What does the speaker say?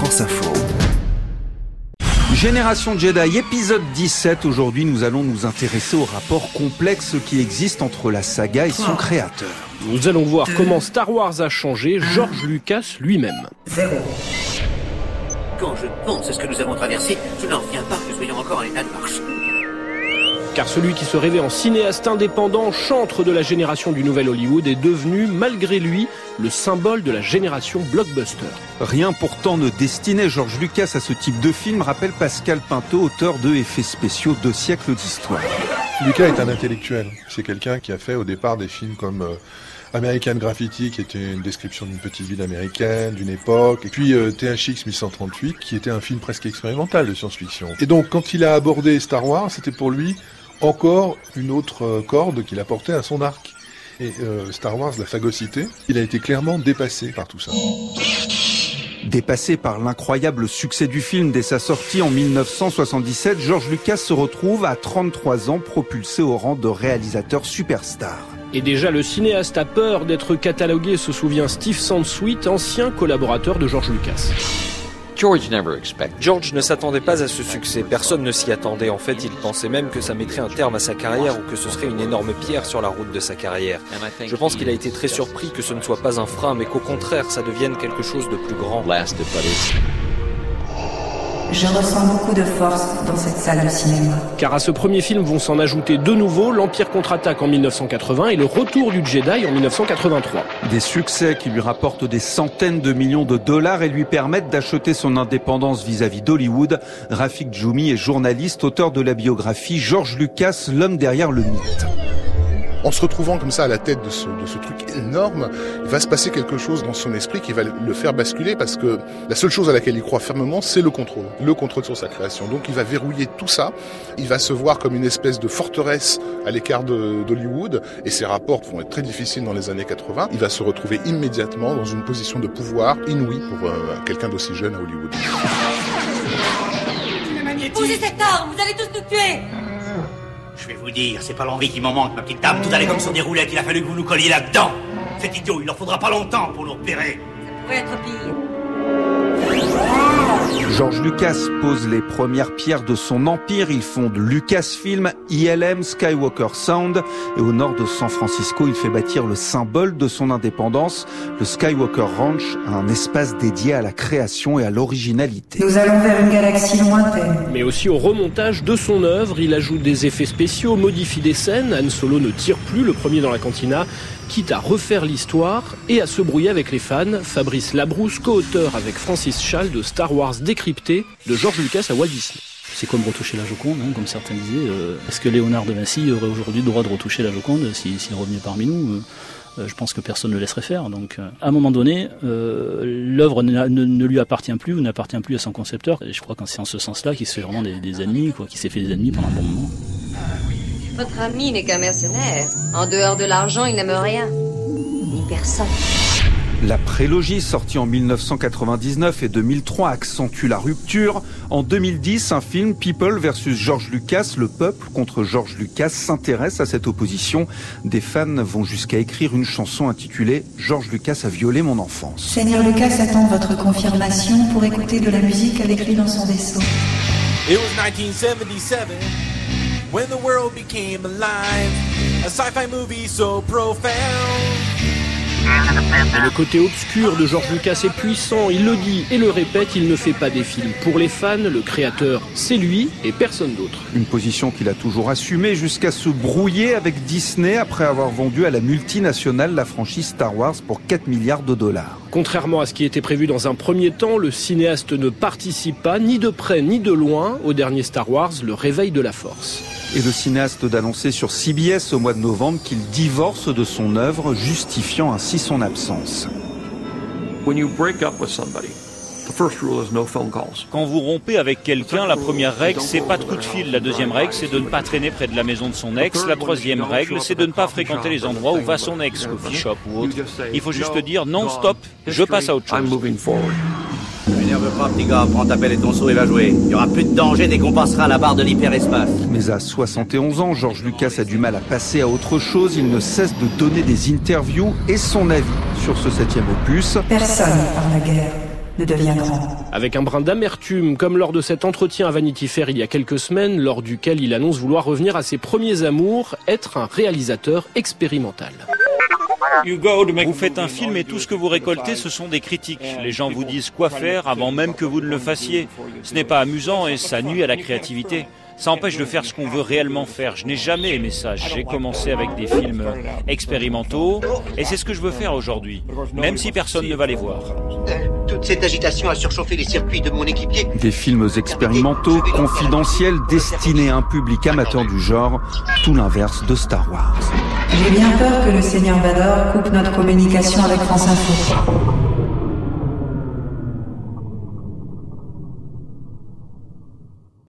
France Info. Génération Jedi, épisode 17. Aujourd'hui, nous allons nous intéresser au rapport complexe qui existe entre la saga et son créateur. Nous allons voir comment Star Wars a changé George Lucas lui-même. Quand je pense à ce que nous avons traversé, je n'en reviens pas que nous soyons encore en état de marche. Car celui qui se rêvait en cinéaste indépendant, chantre de la génération du nouvel Hollywood, est devenu, malgré lui, le symbole de la génération blockbuster. Rien pourtant ne destinait George Lucas à ce type de film, rappelle Pascal Pinto, auteur de Effets spéciaux Deux siècles d'histoire. Lucas est un intellectuel. C'est quelqu'un qui a fait au départ des films comme... euh, American Graffiti, qui était une description d'une petite ville américaine, d'une époque, et puis euh, THX 1138, qui était un film presque expérimental de science-fiction. Et donc, quand il a abordé Star Wars, c'était pour lui encore une autre euh, corde qu'il apportait à son arc. Et euh, Star Wars l'a phagocyté. Il a été clairement dépassé par tout ça. Dépassé par l'incroyable succès du film dès sa sortie en 1977, George Lucas se retrouve à 33 ans propulsé au rang de réalisateur superstar. Et déjà, le cinéaste a peur d'être catalogué, se souvient Steve Sansweet, ancien collaborateur de George Lucas. George ne s'attendait pas à ce succès, personne ne s'y attendait. En fait, il pensait même que ça mettrait un terme à sa carrière ou que ce serait une énorme pierre sur la route de sa carrière. Je pense qu'il a été très surpris que ce ne soit pas un frein, mais qu'au contraire, ça devienne quelque chose de plus grand. Je ressens beaucoup de force dans cette salle de cinéma. Car à ce premier film vont s'en ajouter de nouveau l'Empire contre-attaque en 1980 et le retour du Jedi en 1983. Des succès qui lui rapportent des centaines de millions de dollars et lui permettent d'acheter son indépendance vis-à-vis d'Hollywood. Rafik Djoumi est journaliste, auteur de la biographie George Lucas, l'homme derrière le mythe. En se retrouvant comme ça à la tête de ce, de ce truc énorme, il va se passer quelque chose dans son esprit qui va le faire basculer parce que la seule chose à laquelle il croit fermement, c'est le contrôle. Le contrôle sur sa création. Donc il va verrouiller tout ça. Il va se voir comme une espèce de forteresse à l'écart d'Hollywood et ses rapports vont être très difficiles dans les années 80. Il va se retrouver immédiatement dans une position de pouvoir inouïe pour euh, quelqu'un d'aussi jeune à Hollywood. Posez cette arme, vous allez tous nous tuer Je vais vous dire, c'est pas l'envie qui m'en manque, ma petite dame. Tout allait comme sur des roulettes, il a fallu que vous nous colliez là-dedans. C'est idiot, il leur faudra pas longtemps pour nous repérer. Ça pourrait être pire. George Lucas pose les premières pierres de son empire. Il fonde Lucasfilm, ILM, Skywalker Sound. Et au nord de San Francisco, il fait bâtir le symbole de son indépendance, le Skywalker Ranch, un espace dédié à la création et à l'originalité. Nous allons vers une galaxie lointaine. Mais aussi au remontage de son œuvre, il ajoute des effets spéciaux, modifie des scènes, Han Solo ne tire plus le premier dans la cantina, quitte à refaire l'histoire et à se brouiller avec les fans. Fabrice Labrousse, co-auteur avec Francis Schall de Star Wars décrypté de George Lucas à Walt Disney. C'est comme retoucher la Joconde, hein, comme certains disaient. Euh, Est-ce que Léonard de Vinci aurait aujourd'hui le droit de retoucher la Joconde s'il revenait parmi nous Euh, euh, Je pense que personne ne le laisserait faire. Donc, euh, à un moment donné, euh, l'œuvre ne, ne- ne lui appartient plus ou n'appartient plus à son concepteur. Et je crois que c'est en ce sens-là qu'il se fait vraiment des, des ennemis, quoi, qu'il s'est fait des ennemis pendant un bon moment. Votre ami n'est qu'un mercenaire. En dehors de l'argent, il n'aime rien. Ni personne. La prélogie, sortie en 1999 et 2003, accentue la rupture. En 2010, un film People versus George Lucas, le peuple contre George Lucas, s'intéresse à cette opposition. Des fans vont jusqu'à écrire une chanson intitulée George Lucas a violé mon enfance. Seigneur Lucas attend votre confirmation pour écouter de la musique avec lui dans son vaisseau. It was 1977 when the world became alive. A sci-fi movie so profound. Le côté obscur de George Lucas est puissant, il le dit et le répète, il ne fait pas des films pour les fans, le créateur c'est lui et personne d'autre. Une position qu'il a toujours assumée jusqu'à se brouiller avec Disney après avoir vendu à la multinationale la franchise Star Wars pour 4 milliards de dollars. Contrairement à ce qui était prévu dans un premier temps, le cinéaste ne participe pas ni de près ni de loin au dernier Star Wars, le réveil de la force. Et le cinéaste d'annoncer sur CBS au mois de novembre qu'il divorce de son œuvre, justifiant ainsi son absence. When you break up with somebody, the first rule is no phone calls. Quand vous rompez avec quelqu'un, la première règle, c'est pas de coup de fil. La deuxième règle, c'est de ne pas traîner près de la maison de son ex. La troisième règle, c'est de ne pas fréquenter les endroits où va son ex, coffee shop ou autre. Il faut juste dire non, stop, je passe à autre chose. N'énerve pas, petit gars, prends ta pelle et ton seau et va jouer. Il y aura plus de danger dès qu'on passera la barre de l'hyperespace. Mais à 71 ans, George Lucas a du mal à passer à autre chose. Il ne cesse de donner des interviews et son avis sur ce septième opus. Personne ne parle la guerre. Avec un brin d'amertume, comme lors de cet entretien à Vanity Fair il y a quelques semaines, lors duquel il annonce vouloir revenir à ses premiers amours, être un réalisateur expérimental. Vous faites un film et tout ce que vous récoltez, ce sont des critiques. Les gens vous disent quoi faire avant même que vous ne le fassiez. Ce n'est pas amusant et ça nuit à la créativité. Ça empêche de faire ce qu'on veut réellement faire. Je n'ai jamais aimé ça. J'ai commencé avec des films expérimentaux et c'est ce que je veux faire aujourd'hui, même si personne ne va les voir. Toute cette agitation a surchauffé les circuits de mon équipier. Des films expérimentaux, confidentiels, destinés à un public amateur du genre, tout l'inverse de Star Wars. J'ai bien peur que le Seigneur Vador coupe notre communication avec France Info.